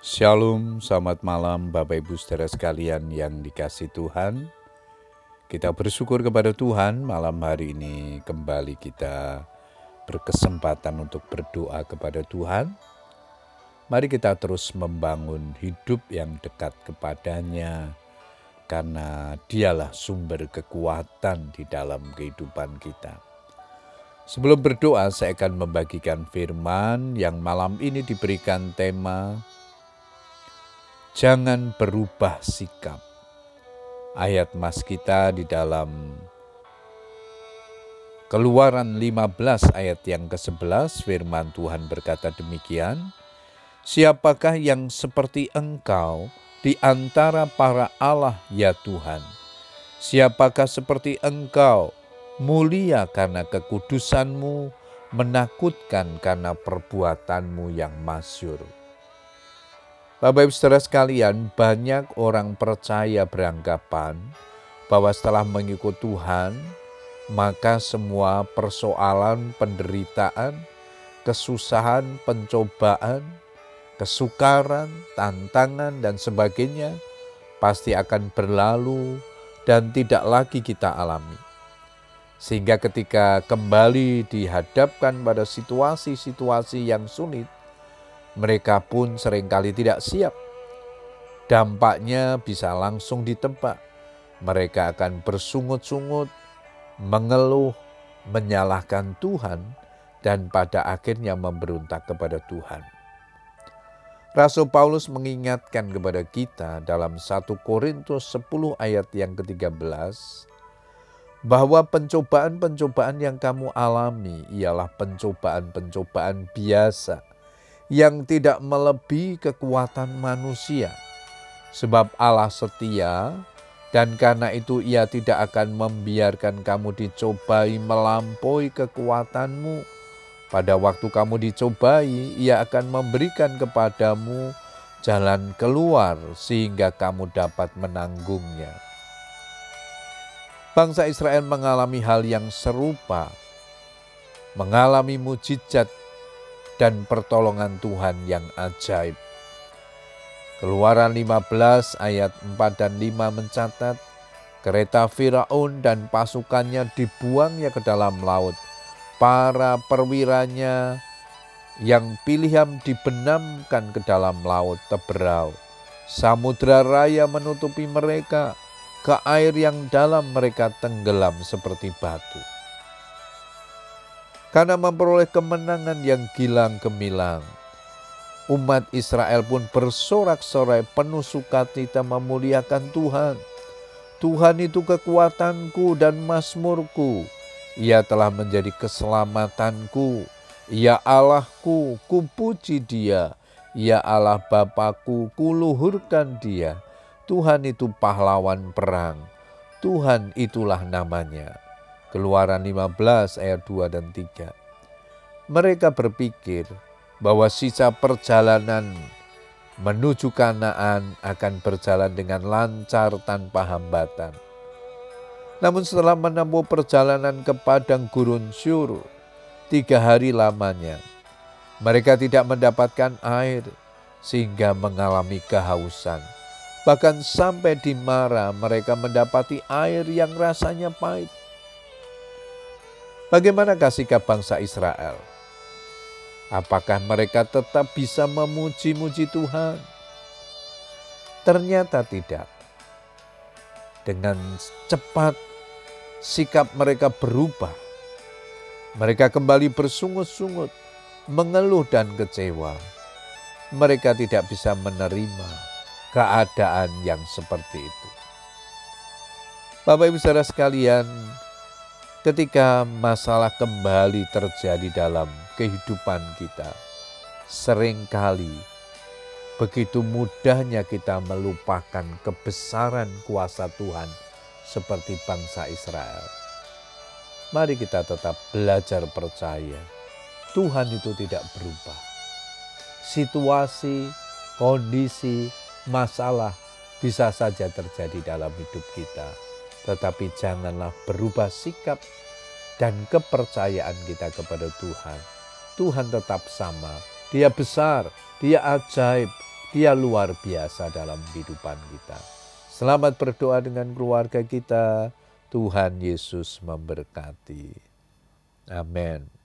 Shalom, selamat malam Bapak Ibu saudara sekalian yang dikasih Tuhan. Kita bersyukur kepada Tuhan malam hari ini kembali kita berkesempatan untuk berdoa kepada Tuhan. Mari kita terus membangun hidup yang dekat kepadanya karena dialah sumber kekuatan di dalam kehidupan kita. Sebelum berdoa, saya akan membagikan firman yang malam ini diberikan tema jangan berubah sikap. Ayat mas kita di dalam Keluaran 15 ayat yang ke-11 firman Tuhan berkata demikian, Siapakah yang seperti engkau di antara para Allah ya Tuhan? Siapakah seperti engkau mulia karena kekudusanmu, menakutkan karena perbuatanmu yang masyur. Bapak Ibu Saudara sekalian, banyak orang percaya beranggapan bahwa setelah mengikut Tuhan, maka semua persoalan, penderitaan, kesusahan, pencobaan, kesukaran, tantangan, dan sebagainya pasti akan berlalu dan tidak lagi kita alami. Sehingga ketika kembali dihadapkan pada situasi-situasi yang sulit, mereka pun sering kali tidak siap. Dampaknya bisa langsung ditebak. Mereka akan bersungut-sungut, mengeluh, menyalahkan Tuhan, dan pada akhirnya memberontak kepada Tuhan. Rasul Paulus mengingatkan kepada kita dalam 1 Korintus 10 ayat yang ke-13 bahwa pencobaan-pencobaan yang kamu alami ialah pencobaan-pencobaan biasa yang tidak melebihi kekuatan manusia. Sebab Allah setia dan karena itu ia tidak akan membiarkan kamu dicobai melampaui kekuatanmu. Pada waktu kamu dicobai, ia akan memberikan kepadamu jalan keluar sehingga kamu dapat menanggungnya. Bangsa Israel mengalami hal yang serupa, mengalami mujizat dan pertolongan Tuhan yang ajaib. Keluaran 15 ayat 4 dan 5 mencatat, kereta Firaun dan pasukannya dibuangnya ke dalam laut. Para perwiranya yang pilihan dibenamkan ke dalam laut teberau. Samudra raya menutupi mereka, ke air yang dalam mereka tenggelam seperti batu karena memperoleh kemenangan yang gilang gemilang. Umat Israel pun bersorak-sorai penuh sukacita memuliakan Tuhan. Tuhan itu kekuatanku dan masmurku. Ia telah menjadi keselamatanku. Ya Allahku, kupuji dia. Ya Allah Bapakku, kuluhurkan dia. Tuhan itu pahlawan perang. Tuhan itulah namanya. Keluaran 15 ayat 2 dan 3. Mereka berpikir bahwa sisa perjalanan menuju Kanaan akan berjalan dengan lancar tanpa hambatan. Namun setelah menempuh perjalanan ke padang gurun Syur, tiga hari lamanya, mereka tidak mendapatkan air sehingga mengalami kehausan. Bahkan sampai di Mara mereka mendapati air yang rasanya pahit. Bagaimanakah sikap bangsa Israel? Apakah mereka tetap bisa memuji-muji Tuhan? Ternyata tidak. Dengan cepat sikap mereka berubah. Mereka kembali bersungut-sungut, mengeluh dan kecewa. Mereka tidak bisa menerima keadaan yang seperti itu. Bapak Ibu Saudara sekalian, ketika masalah kembali terjadi dalam kehidupan kita, sering kali begitu mudahnya kita melupakan kebesaran kuasa Tuhan seperti bangsa Israel. Mari kita tetap belajar percaya. Tuhan itu tidak berubah. Situasi, kondisi, masalah bisa saja terjadi dalam hidup kita tetapi janganlah berubah sikap dan kepercayaan kita kepada Tuhan. Tuhan tetap sama, Dia besar, Dia ajaib, Dia luar biasa dalam kehidupan kita. Selamat berdoa dengan keluarga kita. Tuhan Yesus memberkati. Amin.